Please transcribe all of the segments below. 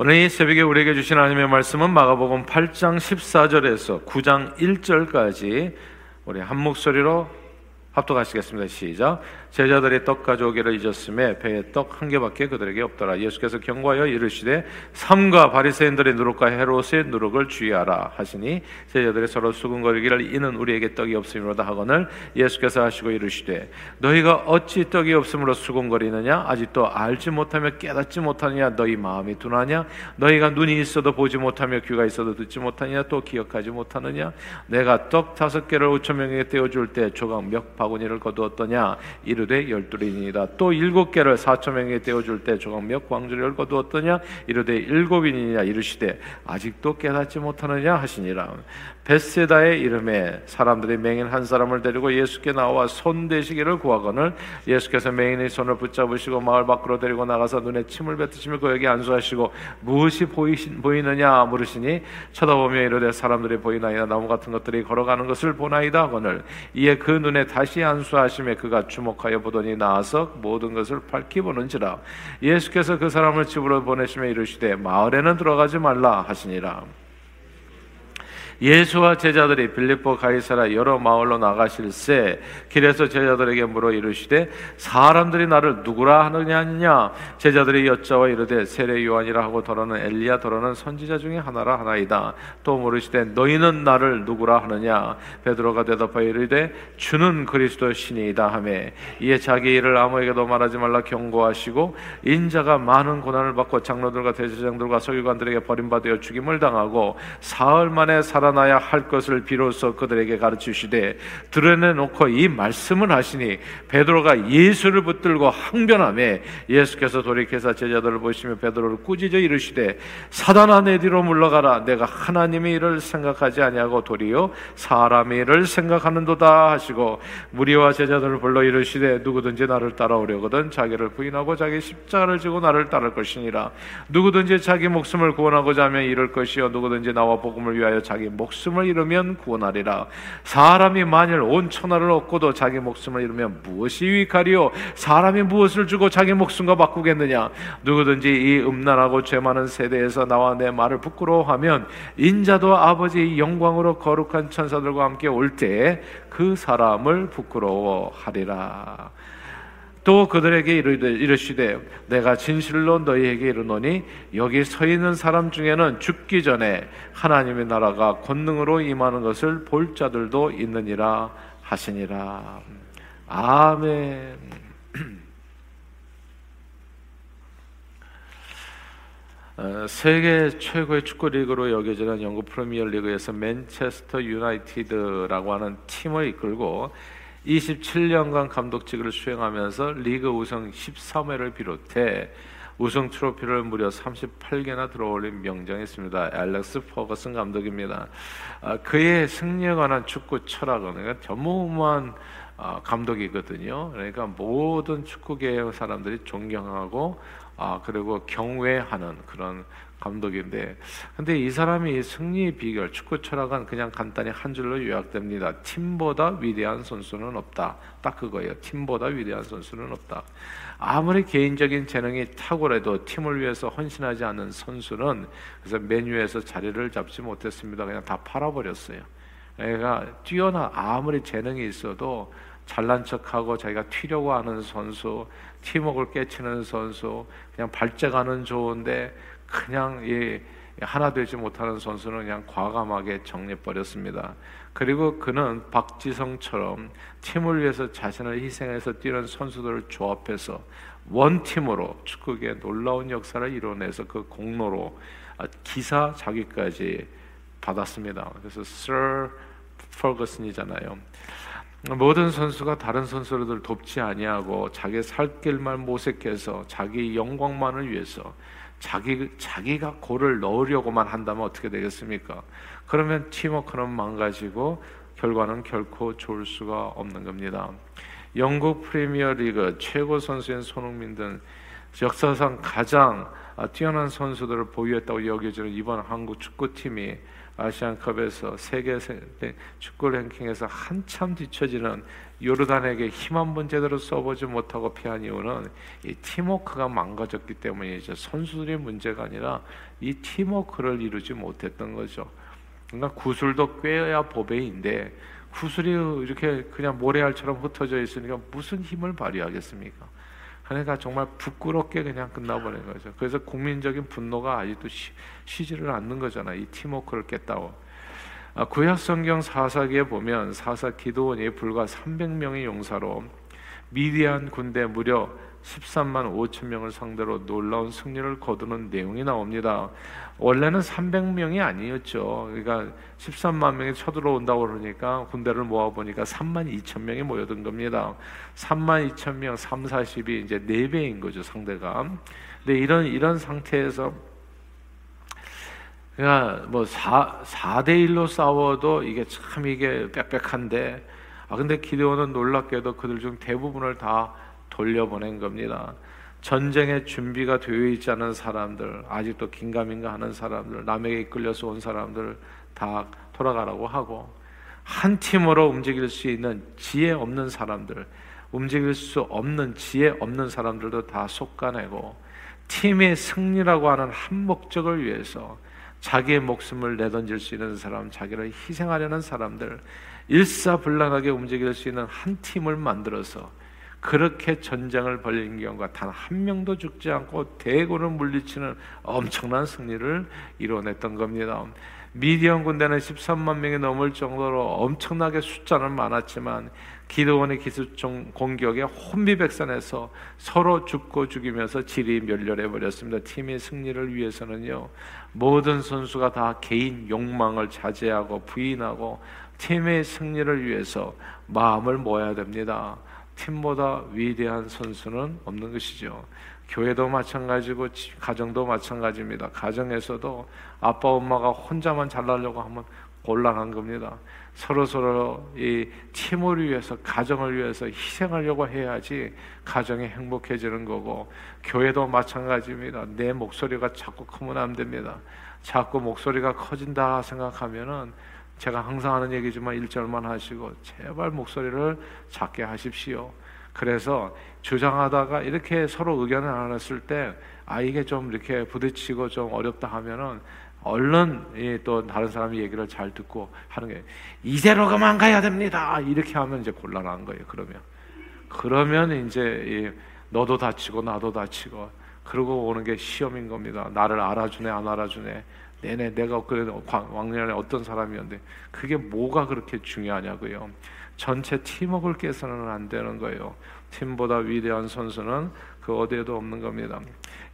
오늘 이 새벽에 우리에게 주신 하나님의 말씀은 마가복음 8장 14절에서 9장 1절까지 우리 한 목소리로 합독하시겠습니다. 시작. 제자들이 떡 가져오기를 잊었음에 배에 떡 한 개밖에 그들에게 없더라. 예수께서 경고하여 이르시되 삼가 바리새인들의 누룩과 헤롯의 누룩을 주의하라 하시니 제자들이 서로 수군거리기를 이는 우리에게 떡이 없음이로다 하거늘 예수께서 하시고 이르시되 너희가 어찌 떡이 없음으로 수군거리느냐? 아직도 알지 못하며 깨닫지 못하느냐? 너희 마음이 둔하냐? 너희가 눈이 있어도 보지 못하며 귀가 있어도 듣지 못하느냐? 또 기억하지 못하느냐? 내가 떡 다섯 개를 오천 명에게 떼어 줄 때 조각 몇 바구니를 거두었더냐 이르되 열둘이니이다. 또 일곱 개를 사천 명에게 떼어줄 때 조각 몇 광주를 거두었더냐? 이르되 일곱이니라 이르시되 아직도 깨닫지 못하느냐? 하시니라. 베세다의 이름에 사람들이 맹인 한 사람을 데리고 예수께 나와 손 대시기를 구하거늘 예수께서 맹인의 손을 붙잡으시고 마을 밖으로 데리고 나가서 눈에 침을 뱉으시며 그에게 안수하시고 무엇이 보이신, 보이느냐? 물으시니 쳐다보며 이르되 사람들이 보이나이다. 나무 같은 것들이 걸어가는 것을 보나이다 하거늘 이에 그 눈에 다시 안수하심에 그가 주목하여 보더니 나와서 모든 것을 밝히 보는지라. 예수께서 그 사람을 집으로 보내시며 이르시되 마을에는 들어가지 말라 하시니라 예수와 제자들이 빌립보 가이사라 여러 마을로 나가실새 길에서 제자들에게 물어 이르시되 사람들이 나를 누구라 하느냐 제자들이 여짜와 이르되 세례 요한이라 하고 더러는 엘리야 더러는 선지자 중에 하나라 하나이다. 또 물으시되 너희는 나를 누구라 하느냐? 베드로가 대답하여 이르되 주는 그리스도 신이다 하매. 이에 자기 일을 아무에게도 말하지 말라 경고하시고 인자가 많은 고난을 받고 장로들과 대제장들과 서기관들에게 버림받아 죽임을 당하고 사흘 만에 살아 살아나야 할 것을 비로소 그들에게 가르치시되 드러내놓고 이 말씀을 하시니 베드로가 예수를 붙들고 항변함에 예수께서 돌이켜서 제자들을 보시며 베드로를 꾸짖어 이르시되 사단아 내 뒤로 물러가라. 내가 하나님의 일을 생각하지 아니하고 도리어 사람의 일을 생각하는도다 하시고 무리와 제자들을 불러 이르시되 누구든지 나를 따라오려거든 자기를 부인하고 자기 십자가를 지고 나를 따를 것이니라. 누구든지 자기 목숨을 구원하고자 하면 이룰 것이요. 누구든지 나와 복음을 위하여 자기 목숨을 잃으면 구원하리라. 사람이 만일 온 천하를 얻고도 자기 목숨을 잃으면 무엇이 유익하리요? 사람이 무엇을 주고 자기 목숨과 바꾸겠느냐? 누구든지 이 음란하고 죄 많은 세대에서 나와 내 말을 부끄러워하면 인자도 아버지의 영광으로 거룩한 천사들과 함께 올 때 그 사람을 부끄러워하리라. 또 그들에게 이르시되 내가 진실로 너희에게 이르노니 여기 서 있는 사람 중에는 죽기 전에 하나님의 나라가 권능으로 임하는 것을 볼 자들도 있느니라 하시니라. 아멘. 어, 세계 최고의 축구 리그로 여겨지는 영국 프리미어 리그에서 맨체스터 유나이티드라고 하는 팀을 이끌고 27년간 감독직을 수행하면서 리그 우승 13회를 비롯해 우승 트로피를 무려 38개나 들어올린 명장했습니다. 알렉스 퍼거슨 감독입니다. 아, 그의 승리에 관한 축구 철학은 그러니까 전무후무한 아, 감독이거든요. 그러니까 모든 축구계의 사람들이 존경하고 아, 그리고 경외하는 그런 감독인데 근데 이 사람이 승리의 비결 축구 철학은 그냥 간단히 한 줄로 요약됩니다. 팀보다 위대한 선수는 없다. 딱 그거예요. 팀보다 위대한 선수는 없다. 아무리 개인적인 재능이 탁월해도 팀을 위해서 헌신하지 않는 선수는 그래서 메뉴에서 자리를 잡지 못했습니다. 그냥 다 팔아버렸어요. 그러니까 뛰어나 아무리 재능이 있어도 잘난 척하고 자기가 튀려고 하는 선수, 팀워크를 깨치는 선수, 그냥 발재가는 좋은데 그냥 이 하나 되지 못하는 선수는 그냥 과감하게 정리해 버렸습니다. 그리고 그는 박지성처럼 팀을 위해서 자신을 희생해서 뛰는 선수들을 조합해서 원팀으로 축구계 놀라운 역사를 이뤄내서 그 공로로 기사 자기까지 받았습니다. 그래서 Sir Ferguson이잖아요. 모든 선수가 다른 선수들을 돕지 아니하고 자기 살 길만 모색해서 자기 영광만을 위해서 자기 자기가 골을 넣으려고만 한다면 어떻게 되겠습니까? 그러면 팀워크는 망가지고 결과는 결코 좋을 수가 없는 겁니다. 영국 프리미어 리그 최고 선수인 손흥민 등 역사상 가장 아, 뛰어난 선수들을 보유했다고 여겨지는 이번 한국 축구팀이 아시안컵에서 세계 축구 랭킹에서 한참 뒤처지는 요르단에게 힘 한 번 제대로 써보지 못하고 피한 이유는 이 팀워크가 망가졌기 때문이죠. 선수들의 문제가 아니라 이 팀워크를 이루지 못했던 거죠. 그러니까 구슬도 꿰야 보배인데 구슬이 이렇게 그냥 모래알처럼 흩어져 있으니까 무슨 힘을 발휘하겠습니까? 그러니까 정말 부끄럽게 그냥 끝나버린 거죠. 그래서 국민적인 분노가 아직도 쉬, 쉬지를 않는 거잖아요. 이 팀워크를 깼다고. 아, 구약 성경 사사기에 보면 사사 기도원이 불과 300명의 용사로 미디안 군대 무려 13만 5천 명을 상대로 놀라운 승리를 거두는 내용이 나옵니다. 원래는 300명이 아니었죠. 그러니까 13만 명이 쳐들어온다고 그러니까 군대를 모아 보니까 3만 2천 명이 모여든 겁니다. 3만 2천 명, 3, 40이 이제 4배인 거죠, 상대가. 근데 이런 이런 상태에서 그러니까 뭐 4, 4대 1로 싸워도 이게 참 이게 빽빽한데 아 근데 기대원은 놀랍게도 그들 중 대부분을 다 돌려보낸 겁니다. 전쟁에 준비가 되어 있지 않은 사람들, 아직도 긴가민가 하는 사람들, 남에게 이끌려서 온 사람들 다 돌아가라고 하고 한 팀으로 움직일 수 있는 지혜 없는 사람들, 움직일 수 없는 지혜 없는 사람들도 다 솎아내고 팀의 승리라고 하는 한 목적을 위해서 자기의 목숨을 내던질 수 있는 사람, 자기를 희생하려는 사람들, 일사불란하게 움직일 수 있는 한 팀을 만들어서 그렇게 전쟁을 벌린 경우가 단 한 명도 죽지 않고 대고를 물리치는 엄청난 승리를 이뤄냈던 겁니다. 미디안 군대는 13만 명이 넘을 정도로 엄청나게 숫자는 많았지만 기도원의 기습 공격에 혼비백산해서 서로 죽고 죽이면서 질이 멸렬해 버렸습니다. 팀의 승리를 위해서는요 모든 선수가 다 개인 욕망을 자제하고 부인하고 팀의 승리를 위해서 마음을 모아야 됩니다. 팀보다 위대한 선수는 없는 것이죠. 교회도 마찬가지고 가정도 마찬가지입니다. 가정에서도 아빠 엄마가 혼자만 잘나려고 하면 곤란한 겁니다. 서로 서로 이 팀을 위해서 가정을 위해서 희생하려고 해야지 가정이 행복해지는 거고 교회도 마찬가지입니다. 내 목소리가 자꾸 크면 안 됩니다. 자꾸 목소리가 커진다 생각하면은 제가 항상 하는 얘기지만 일절만 하시고 제발 목소리를 작게 하십시오. 그래서 주장하다가 이렇게 서로 의견을 나눴을 때 아 이게 좀 이렇게 부딪히고 좀 어렵다 하면은 얼른 또 다른 사람이 얘기를 잘 듣고 하는 게 이대로 그만 가야 됩니다. 이렇게 하면 이제 곤란한 거예요. 그러면 그러면 이제 너도 다치고 나도 다치고 그러고 오는 게 시험인 겁니다. 나를 알아주네 안 알아주네. 내내 내가 그래도 왕년에 어떤 사람이었는데 그게 뭐가 그렇게 중요하냐고요. 전체 팀워크를 깨서는 안 되는 거예요. 팀보다 위대한 선수는 그 어디에도 없는 겁니다.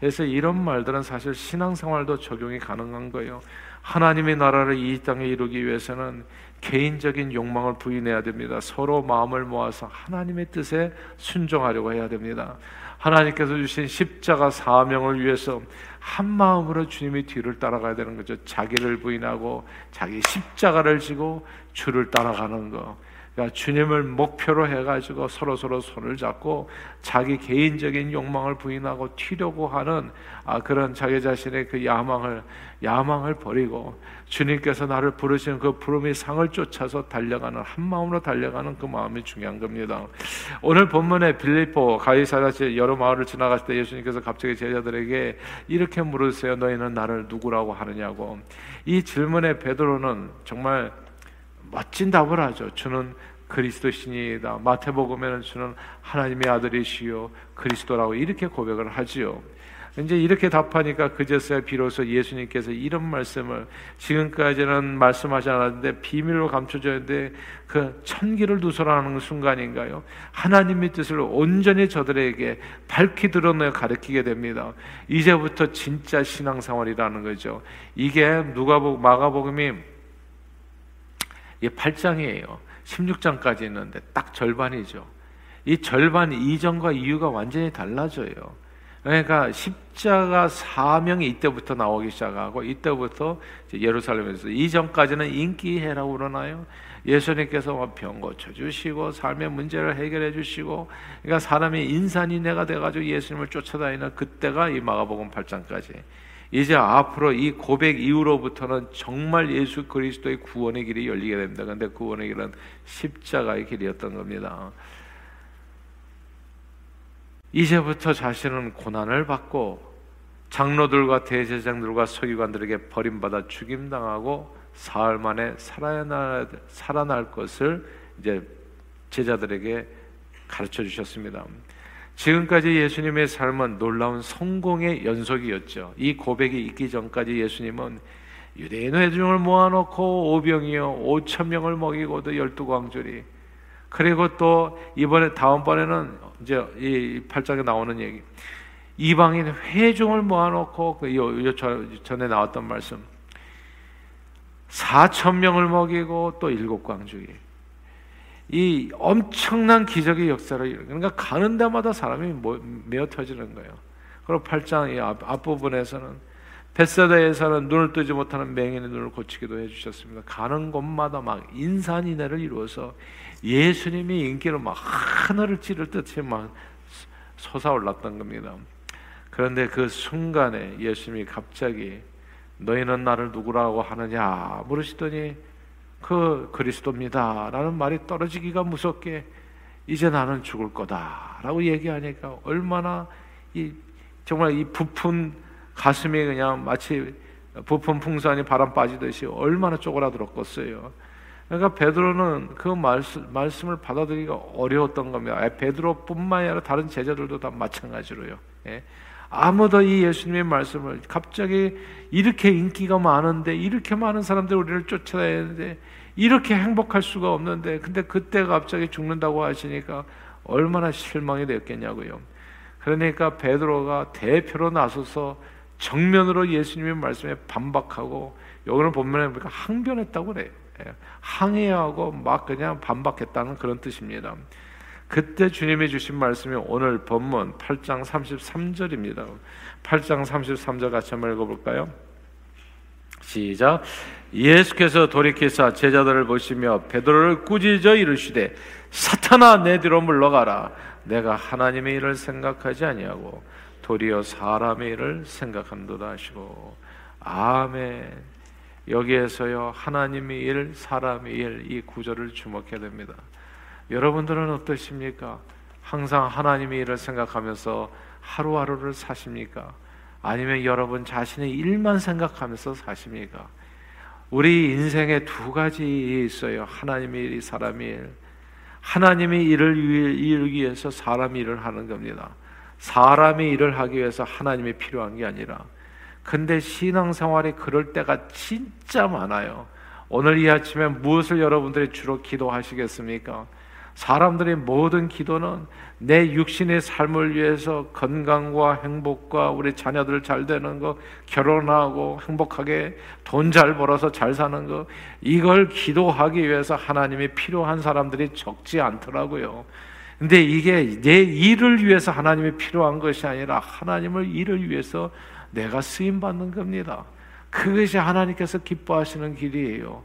그래서 이런 말들은 사실 신앙생활도 적용이 가능한 거예요. 하나님의 나라를 이 땅에 이루기 위해서는 개인적인 욕망을 부인해야 됩니다. 서로 마음을 모아서 하나님의 뜻에 순종하려고 해야 됩니다. 하나님께서 주신 십자가 사명을 위해서 한 마음으로 주님의 뒤를 따라가야 되는 거죠. 자기를 부인하고 자기 십자가를 지고 주를 따라가는 거. 그러니까 주님을 목표로 해가지고 서로 서로 손을 잡고 자기 개인적인 욕망을 부인하고 튀려고 하는 아, 그런 자기 자신의 그 야망을 야망을 버리고 주님께서 나를 부르시는 그 부름의 상을 쫓아서 달려가는 한 마음으로 달려가는 그 마음이 중요한 겁니다. 오늘 본문에 빌리포 가이사라 여러 마을을 지나갔을 때 예수님께서 갑자기 제자들에게 이렇게 물으세요. 너희는 나를 누구라고 하느냐고. 이 질문에 베드로는 정말 멋진 답을 하죠. 주는 그리스도신이다. 마태복음에는 주는 하나님의 아들이시요 그리스도라고 이렇게 고백을 하지요. 이제 이렇게 답하니까 그제서야 비로소 예수님께서 이런 말씀을 지금까지는 말씀하지 않았는데 비밀로 감춰졌는데 그 천기를 누설하는 순간인가요? 하나님의 뜻을 온전히 저들에게 밝히 드러내 가르치게 됩니다. 이제부터 진짜 신앙생활이라는 거죠. 이게 누가복 마가복음이 이 8장이에요. 16장까지 있는데 딱 절반이죠. 이 절반 이전과 이유가 완전히 달라져요. 그러니까 십자가 사명이 이때부터 나오기 시작하고 이때부터 예루살렘에서 이전까지는 인기해라고 그러나요? 예수님께서 병 고쳐 주시고 삶의 문제를 해결해 주시고 그러니까 사람이 인산인해가 돼 가지고 예수님을 쫓아다니는 그때가 이 마가복음 8장까지 이제 앞으로 이 고백 이후로부터는 정말 예수 그리스도의 구원의 길이 열리게 됩니다. 근데 구원의 길은 십자가의 길이었던 겁니다. 이제부터 자신은 고난을 받고 장로들과 대제장들과 서기관들에게 버림받아 죽임당하고 사흘 만에 살아날, 살아날 것을 이제 제자들에게 가르쳐 주셨습니다. 지금까지 예수님의 삶은 놀라운 성공의 연속이었죠. 이 고백이 있기 전까지 예수님은 유대인 회중을 모아놓고 오병이요 오천 명을 먹이고도 열두 광주리 그리고 또 이번에 다음번에는 이제 이 8장에 나오는 얘기. 이방인 회중을 모아놓고 그 전에 나왔던 말씀. 4천 명을 먹이고 또 일곱 광주리 이 엄청난 기적의 역사를 그러니까 가는 데마다 사람이 메어 터지는 거예요. 그리고 8장 이 앞 부분에서는 베세다에서는 눈을 뜨지 못하는 맹인의 눈을 고치기도 해주셨습니다. 가는 곳마다 막 인산인해를 이루어서 예수님이 인기로 막 하늘을 찌를 듯이 막 솟아올랐던 겁니다. 그런데 그 순간에 예수님이 갑자기 너희는 나를 누구라고 하느냐 물으시더니 그 그리스도입니다. 라는 말이 떨어지기가 무섭게 이제 나는 죽을 거다 라고 얘기하니까 얼마나 이 정말 이 부푼 가슴이 그냥 마치 부푼 풍선이 바람 빠지듯이 얼마나 쪼그라들었겠어요. 그러니까 베드로는 그 말씀, 말씀을 받아들이기가 어려웠던 겁니다. 베드로뿐만 아니라 다른 제자들도 다 마찬가지로요. 예. 아무도 이 예수님의 말씀을 갑자기 이렇게 인기가 많은데 이렇게 많은 사람들이 우리를 쫓아다니는데 이렇게 행복할 수가 없는데 근데 그때 갑자기 죽는다고 하시니까 얼마나 실망이 되었겠냐고요. 그러니까 베드로가 대표로 나서서 정면으로 예수님의 말씀에 반박하고 여기는 본문에 보니까 항변했다고 그래요. 예, 항해하고 막 그냥 반박했다는 그런 뜻입니다. 그때 주님이 주신 말씀이 오늘 본문 8장 33절입니다. 8장 33절 같이 한번 읽어볼까요? 시작. 예수께서 돌이키사 제자들을 보시며 베드로를 꾸짖어 이르시되 사탄아 내 뒤로 물러가라. 내가 하나님의 일을 생각하지 아니하고 도리어 사람의 일을 생각한도다 하시고 아멘. 여기에서요 하나님의 일, 사람의 일 이 구절을 주목해야 됩니다. 여러분들은 어떠십니까? 항상 하나님의 일을 생각하면서 하루하루를 사십니까? 아니면 여러분 자신의 일만 생각하면서 사십니까? 우리 인생에 두 가지 일이 있어요. 하나님의 일, 사람의 일. 하나님의 일을 이루기 위해서 사람의 일을 하는 겁니다. 사람의 일을 하기 위해서 하나님이 필요한 게 아니라. 근데 신앙생활이 그럴 때가 진짜 많아요. 오늘 이 아침에 무엇을 여러분들이 주로 기도하시겠습니까? 사람들의 모든 기도는 내 육신의 삶을 위해서 건강과 행복과 우리 자녀들 잘 되는 거, 결혼하고 행복하게 돈 잘 벌어서 잘 사는 거, 이걸 기도하기 위해서 하나님이 필요한 사람들이 적지 않더라고요. 근데 이게 내 일을 위해서 하나님이 필요한 것이 아니라 하나님을 일을 위해서 내가 쓰임 받는 겁니다. 그것이 하나님께서 기뻐하시는 길이에요.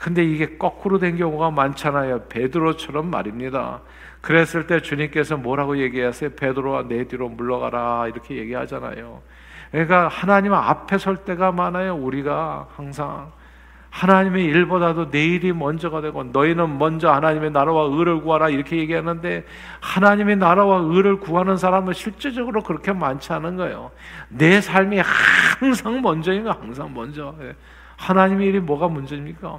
근데 이게 거꾸로 된 경우가 많잖아요. 베드로처럼 말입니다. 그랬을 때 주님께서 뭐라고 얘기하세요? 베드로와 내 뒤로 물러가라 이렇게 얘기하잖아요. 그러니까 하나님 앞에 설 때가 많아요. 우리가 항상 하나님의 일보다도 내 일이 먼저가 되고 너희는 먼저 하나님의 나라와 의를 구하라 이렇게 얘기하는데 하나님의 나라와 의를 구하는 사람은 실제적으로 그렇게 많지 않은 거예요. 내 삶이 항상 먼저인가 항상 먼저. 예. 하나님의 일이 뭐가 문제입니까?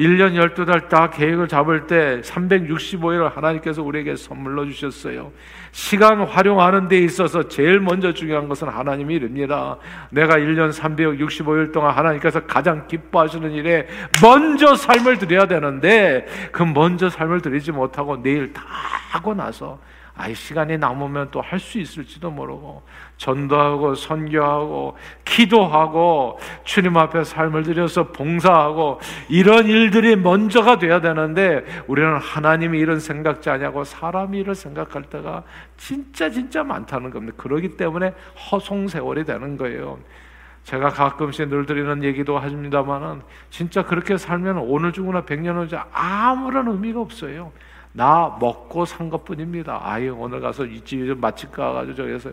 1년 12달 다 계획을 잡을 때 365일을 하나님께서 우리에게 선물로 주셨어요. 시간 활용하는 데 있어서 제일 먼저 중요한 것은 하나님의 일입니다. 내가 1년 365일 동안 하나님께서 가장 기뻐하시는 일에 먼저 삶을 드려야 되는데 그 먼저 삶을 드리지 못하고 내일 다 하고 나서 아이 시간이 남으면 또 할 수 있을지도 모르고 전도하고 선교하고 기도하고 주님 앞에 삶을 들여서 봉사하고 이런 일들이 먼저가 돼야 되는데 우리는 하나님이 이런 생각지 않냐고 사람이 이를 생각할 때가 진짜 진짜 많다는 겁니다. 그러기 때문에 허송 세월이 되는 거예요. 제가 가끔씩 늘 드리는 얘기도 합니다만은 진짜 그렇게 살면 오늘 죽으나 백년 후지 아무런 의미가 없어요. 나 먹고 산 것뿐입니다. 아유 오늘 가서 이 집에 맛집 가가지고 저기서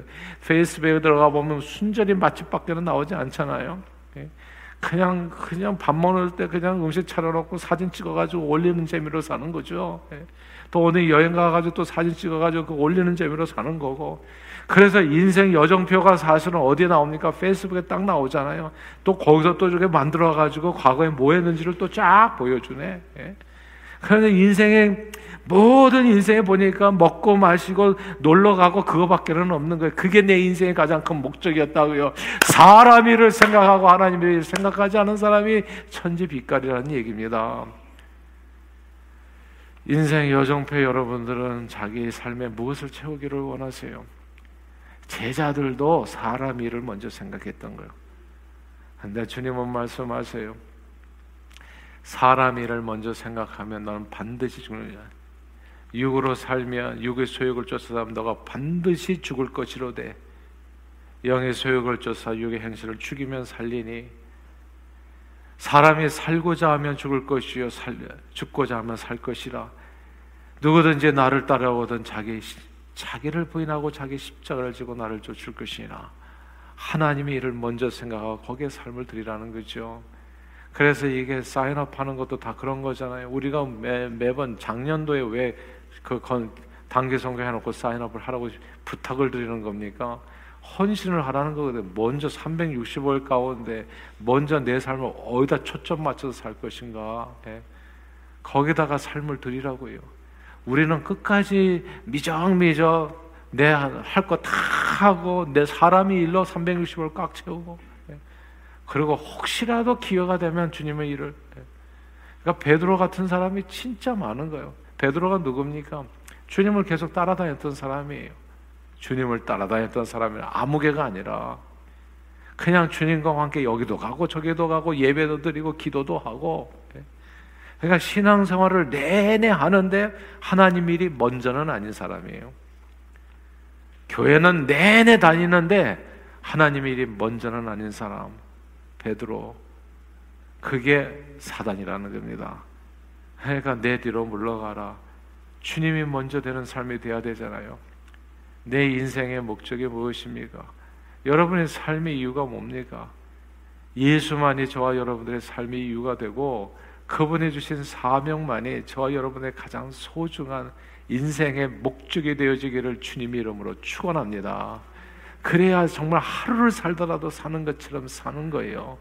페이스북에 들어가 보면 순전히 맛집밖에는 나오지 않잖아요. 예. 그냥 그냥 밥 먹을 때 그냥 음식 차려놓고 사진 찍어가지고 올리는 재미로 사는 거죠. 예. 또 오늘 여행 가가지고 또 사진 찍어가지고 그 올리는 재미로 사는 거고. 그래서 인생 여정표가 사실은 어디에 나옵니까? 페이스북에 딱 나오잖아요. 또 거기서 또 저게 만들어가지고 과거에 뭐 했는지를 또 쫙 보여주네. 예. 그런데 인생의 모든 인생에 보니까 먹고 마시고 놀러 가고 그거밖에는 없는 거예요. 그게 내 인생의 가장 큰 목적이었다고요. 사람 일을 생각하고 하나님 을 생각하지 않은 사람이 천지 빛깔이라는 얘기입니다. 인생 여정표 여러분들은 자기 삶에 무엇을 채우기를 원하세요? 제자들도 사람 일을 먼저 생각했던 거예요. 근데 주님은 말씀하세요. 사람 일을 먼저 생각하면 너는 반드시 죽느냐. 육으로 살면 육의 소욕을 쫓아서 너가 반드시 죽을 것이로되 영의 소욕을 쫓아 육의 행실을 죽이면 살리니 사람이 살고자 하면 죽을 것이요 살, 죽고자 하면 살 것이라 누구든지 나를 따라오든 자기 자기를 부인하고 자기 십자가를 지고 나를 쫓을 것이나 하나님이 이를 먼저 생각하고 거기에 삶을 드리라는 거죠. 그래서 이게 사인업 하는 것도 다 그런 거잖아요. 우리가 매, 매번 작년도에 왜 그 단기 성교 해놓고 사인업을 하라고 부탁을 드리는 겁니까? 헌신을 하라는 거거든. 먼저 365일 가운데 먼저 내 삶을 어디다 초점 맞춰서 살 것인가? 예? 거기다가 삶을 드리라고요. 우리는 끝까지 미적미적 내 할 거 다 하고 내 사람이 일로 365일 꽉 채우고 그리고 혹시라도 기회가 되면 주님의 일을 그러니까 베드로 같은 사람이 진짜 많은 거예요. 베드로가 누굽니까? 주님을 계속 따라다녔던 사람이에요. 주님을 따라다녔던 사람이 아무개가 아니라 그냥 주님과 함께 여기도 가고 저기도 가고 예배도 드리고 기도도 하고 그러니까 신앙생활을 내내 하는데 하나님 일이 먼저는 아닌 사람이에요. 교회는 내내 다니는데 하나님 일이 먼저는 아닌 사람. 베드로 그게 사단이라는 겁니다. 그러니까 내 뒤로 물러가라. 주님이 먼저 되는 삶이 돼야 되잖아요. 내 인생의 목적이 무엇입니까? 여러분의 삶의 이유가 뭡니까? 예수만이 저와 여러분들의 삶의 이유가 되고 그분이 주신 사명만이 저와 여러분의 가장 소중한 인생의 목적이 되어지기를 주님의 이름으로 축원합니다. 그래야 정말 하루를 살더라도 사는 것처럼 사는 거예요.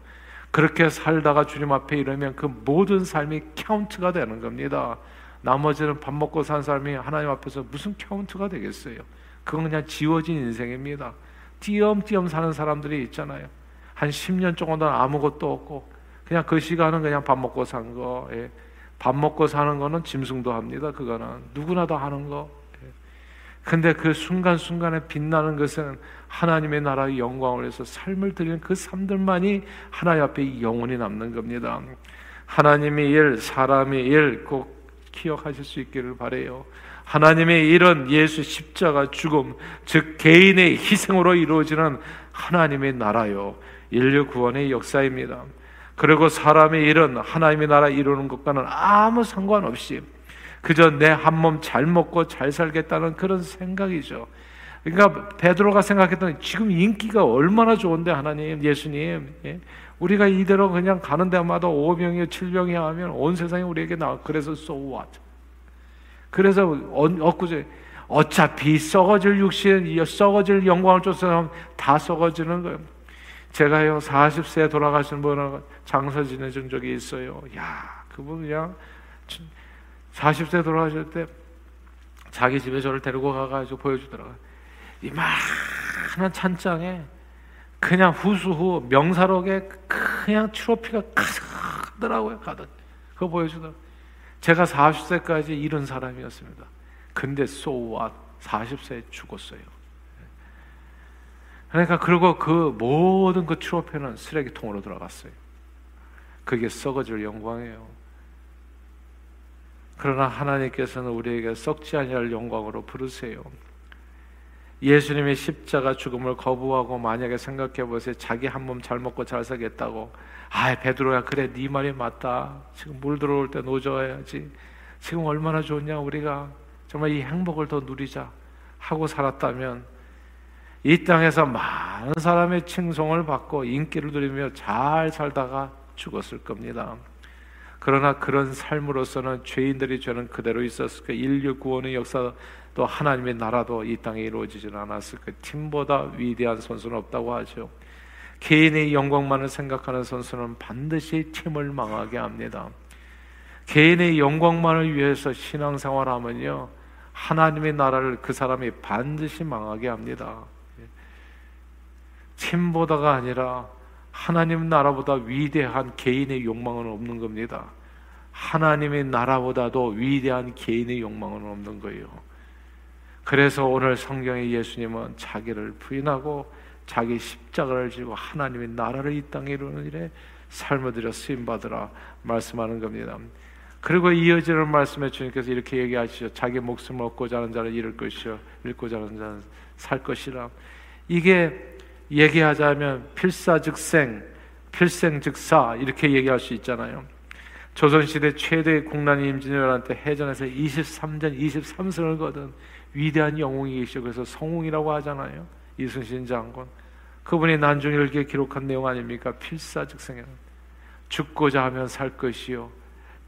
그렇게 살다가 주님 앞에 이르면 그 모든 삶이 카운트가 되는 겁니다. 나머지는 밥 먹고 산 사람이 하나님 앞에서 무슨 카운트가 되겠어요? 그건 그냥 지워진 인생입니다. 띄엄띄엄 사는 사람들이 있잖아요. 한 10년 정도는 아무것도 없고 그냥 그 시간은 그냥 밥 먹고 산 거. 예. 밥 먹고 사는 거는 짐승도 합니다. 그거는 누구나 다 하는 거. 근데 그 순간순간에 빛나는 것은 하나님의 나라의 영광을 위해서 삶을 드리는 그 삶들만이 하나님 앞에 영원히 남는 겁니다. 하나님의 일, 사람의 일 꼭 기억하실 수 있기를 바래요. 하나님의 일은 예수 십자가 죽음, 즉 개인의 희생으로 이루어지는 하나님의 나라요. 인류 구원의 역사입니다. 그리고 사람의 일은 하나님의 나라 이루는 것과는 아무 상관없이 그저 내 한 몸 잘 먹고 잘 살겠다는 그런 생각이죠. 그러니까 베드로가 생각했던 지금 인기가 얼마나 좋은데 하나님, 예수님, 예? 우리가 이대로 그냥 가는 데마다 5병이요, 7병이 하면 온 세상이 우리에게 나. 그래서 so what? 그래서 엊그제 어차피 썩어질 육신, 썩어질 영광을 쫓아서 다 썩어지는 거예요. 제가요 40세 돌아가신 분하고 장사 지내준 적이 있어요. 야, 그분 그냥 40세 돌아가실 때 자기 집에 저를 데리고 가가지고 보여주더라고요. 이만한 찬장에 그냥 후수후 명사록에 그냥 트로피가 가득하더라고요. 가득. 그거 보여주더라고요. 제가 40세까지 이런 사람이었습니다. 근데 so what? 40세에 죽었어요. 그러니까 그리고 그 모든 그 트로피는 쓰레기통으로 들어갔어요. 그게 썩어질 영광이에요. 그러나 하나님께서는 우리에게 썩지 아니할 영광으로 부르세요. 예수님의 십자가 죽음을 거부하고 만약에 생각해 보세요. 자기 한 몸 잘 먹고 잘 살겠다고. 아, 베드로야 그래 네 말이 맞다. 지금 물 들어올 때 노져야지. 지금 얼마나 좋냐 우리가 정말 이 행복을 더 누리자 하고 살았다면 이 땅에서 많은 사람의 칭송을 받고 인기를 누리며 잘 살다가 죽었을 겁니다. 그러나 그런 삶으로서는 죄인들이 죄는 그대로 있었을 그 인류 구원의 역사 또 하나님의 나라도 이 땅에 이루어지지는 않았을 그 팀보다 위대한 선수는 없다고 하죠. 개인의 영광만을 생각하는 선수는 반드시 팀을 망하게 합니다. 개인의 영광만을 위해서 신앙생활 하면요 하나님의 나라를 그 사람이 반드시 망하게 합니다. 팀보다가 아니라 하나님 나라보다 위대한 개인의 욕망은 없는 겁니다. 하나님의 나라보다도 위대한 개인의 욕망은 없는 거예요. 그래서 오늘 성경의 예수님은 자기를 부인하고 자기 십자가를 지고 하나님의 나라를 이 땅에 이루는 일에 삶을 들여 쓰임 받으라 말씀하는 겁니다. 그리고 이어지는 말씀에 주님께서 이렇게 얘기하시죠. 자기 목숨을 얻고자 하는 자는 잃을 것이요 잃고자 하는 자는 살 것이라. 이게 얘기하자면 필사즉생, 필생즉사 이렇게 얘기할 수 있잖아요. 조선시대 최대 국난이 임진 혈한테 해전에서 23전 23승을 거둔 위대한 영웅이 계시죠. 그래서 성웅이라고 하잖아요. 이순신 장군. 그분이 난중일기에 기록한 내용 아닙니까? 필사즉생에 죽고자 하면 살 것이요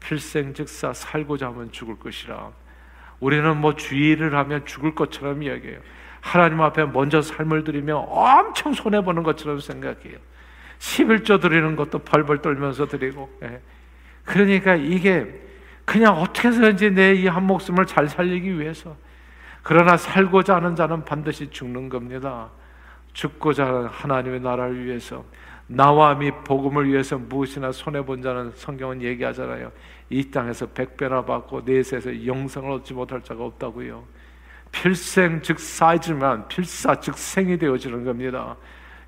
필생즉사 살고자 하면 죽을 것이라. 우리는 뭐 주의를 하면 죽을 것처럼 이야기해요. 하나님 앞에 먼저 삶을 드리며 엄청 손해 보는 것처럼 생각해요. 11조 드리는 것도 벌벌 떨면서 드리고. 예. 그러니까 이게 그냥 어떻게 해서든지 내 이 한 목숨을 잘 살리기 위해서 그러나 살고자 하는 자는 반드시 죽는 겁니다. 죽고자 하는 하나님의 나라를 위해서 나와 및 복음을 위해서 무엇이나 손해 본 자는 성경은 얘기하잖아요. 이 땅에서 백배나 받고 내세에서 영생을 얻지 못할 자가 없다고요. 필생 즉 사이즈만 필사 즉 생이 되어지는 겁니다.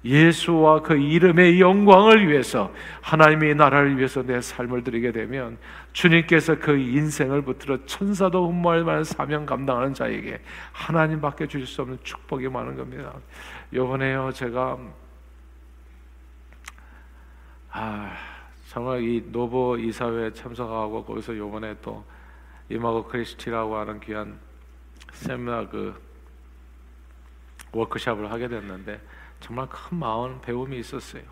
예수와 그 이름의 영광을 위해서 하나님의 나라를 위해서 내 삶을 드리게 되면 주님께서 그 인생을 붙들어 천사도 흠모할 만한 사명 감당하는 자에게 하나님밖에 주실 수 없는 축복이 많은 겁니다. 요번에요 제가 아 정말 이 노보 이사회에 참석하고 거기서 요번에 또 이마고 크리스티라고 하는 귀한 세미나 그 워크샵을 하게 됐는데 정말 큰 마음 배움이 있었어요.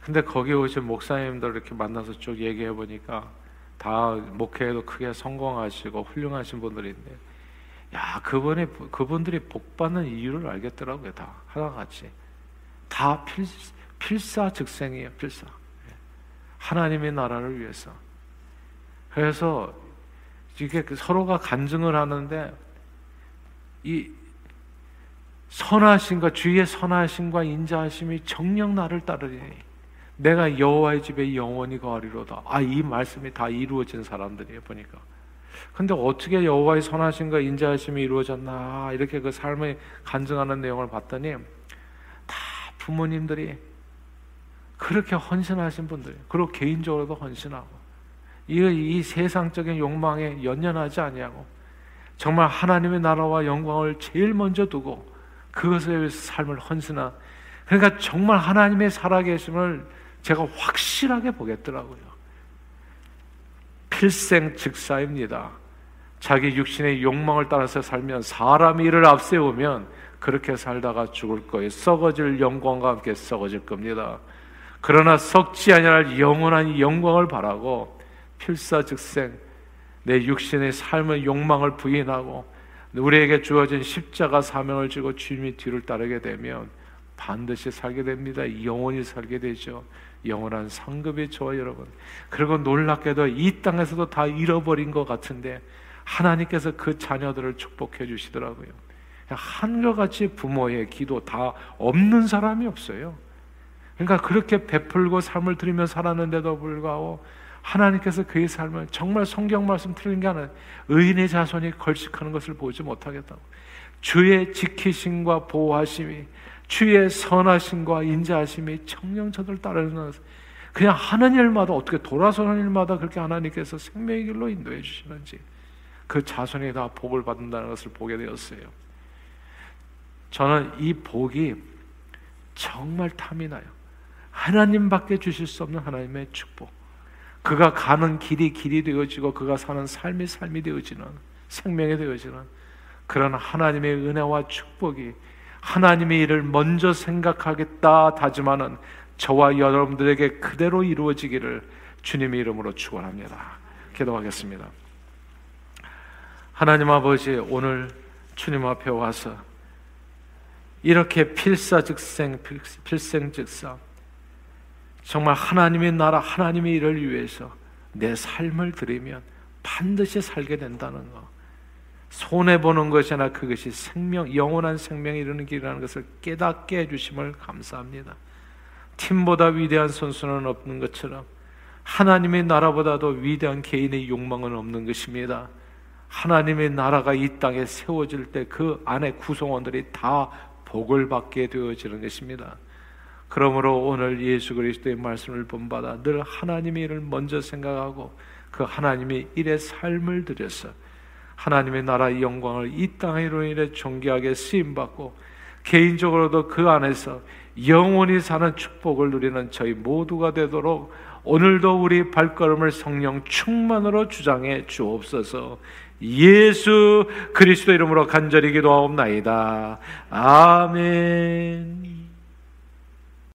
근데 거기 오신 목사님들 이렇게 만나서 쭉 얘기해 보니까 다 목회에도 크게 성공하시고 훌륭하신 분들인데 야 그분이 그분들이 복 받는 이유를 알겠더라고요 다. 하나같이. 다 필, 필사즉생이에요 필사. 하나님의 나라를 위해서. 그래서 이게 그 서로가 간증을 하는데 이 선하심과 주의 선하심과 인자하심이 정녕 나를 따르니 내가 여호와의 집에 영원히 거하리로다. 아, 이 말씀이 다 이루어진 사람들이에요, 보니까. 근데 어떻게 여호와의 선하심과 인자하심이 이루어졌나 이렇게 그 삶을 간증하는 내용을 봤더니 다 부모님들이 그렇게 헌신하신 분들, 그리고 개인적으로도 헌신하고 이, 이 세상적인 욕망에 연연하지 아니하고 정말 하나님의 나라와 영광을 제일 먼저 두고 그것에 위해서 삶을 헌신하 그러니까 정말 하나님의 살아계심을 제가 확실하게 보겠더라고요. 필생 즉사입니다. 자기 육신의 욕망을 따라서 살면 사람이 이를 앞세우면 그렇게 살다가 죽을 거예요. 썩어질 영광과 함께 썩어질 겁니다. 그러나 썩지 아니할 영원한 영광을 바라고 필사즉생 내 육신의 삶의 욕망을 부인하고 우리에게 주어진 십자가 사명을 지고 주님의 뒤를 따르게 되면 반드시 살게 됩니다. 영원히 살게 되죠. 영원한 상급이 저와 여러분. 그리고 놀랍게도 이 땅에서도 다 잃어버린 것 같은데 하나님께서 그 자녀들을 축복해 주시더라고요. 한결같이 부모의 기도 다 없는 사람이 없어요. 그러니까 그렇게 베풀고 삶을 들이며 살았는데도 불구하고 하나님께서 그의 삶을 정말 성경 말씀 틀린 게 아니라 의인의 자손이 걸식하는 것을 보지 못하겠다고. 주의 지키심과 보호하심이 주의 선하심과 인자하심이 청령 저들 따르는 그냥 하는 일마다 어떻게 돌아서는 일마다 그렇게 하나님께서 생명의 길로 인도해 주시는지 그 자손이 다 복을 받는다는 것을 보게 되었어요. 저는 이 복이 정말 탐이 나요. 하나님밖에 주실 수 없는 하나님의 축복. 그가 가는 길이 길이 되어지고 그가 사는 삶이 삶이 되어지는 생명이 되어지는 그런 하나님의 은혜와 축복이 하나님의 일을 먼저 생각하겠다 다짐하는 저와 여러분들에게 그대로 이루어지기를 주님의 이름으로 축원합니다. 기도하겠습니다. 하나님 아버지 오늘 주님 앞에 와서 이렇게 필사즉생 필생즉사 정말 하나님의 나라 하나님의 일을 위해서 내 삶을 드리면 반드시 살게 된다는 것 손해 보는 것이 아니라 그것이 생명 영원한 생명에 이르는 길이라는 것을 깨닫게 해 주심을 감사합니다. 팀보다 위대한 선수는 없는 것처럼 하나님의 나라보다도 위대한 개인의 욕망은 없는 것입니다. 하나님의 나라가 이 땅에 세워질 때 그 안에 구성원들이 다 복을 받게 되어지는 것입니다. 그러므로 오늘 예수 그리스도의 말씀을 본받아 늘 하나님의 일을 먼저 생각하고 그 하나님의 일의 삶을 들여서 하나님의 나라의 영광을 이 땅으로 인해 존귀하게 쓰임 받고 개인적으로도 그 안에서 영원히 사는 축복을 누리는 저희 모두가 되도록 오늘도 우리 발걸음을 성령 충만으로 주장해 주옵소서. 예수 그리스도 이름으로 간절히 기도하옵나이다. 아멘.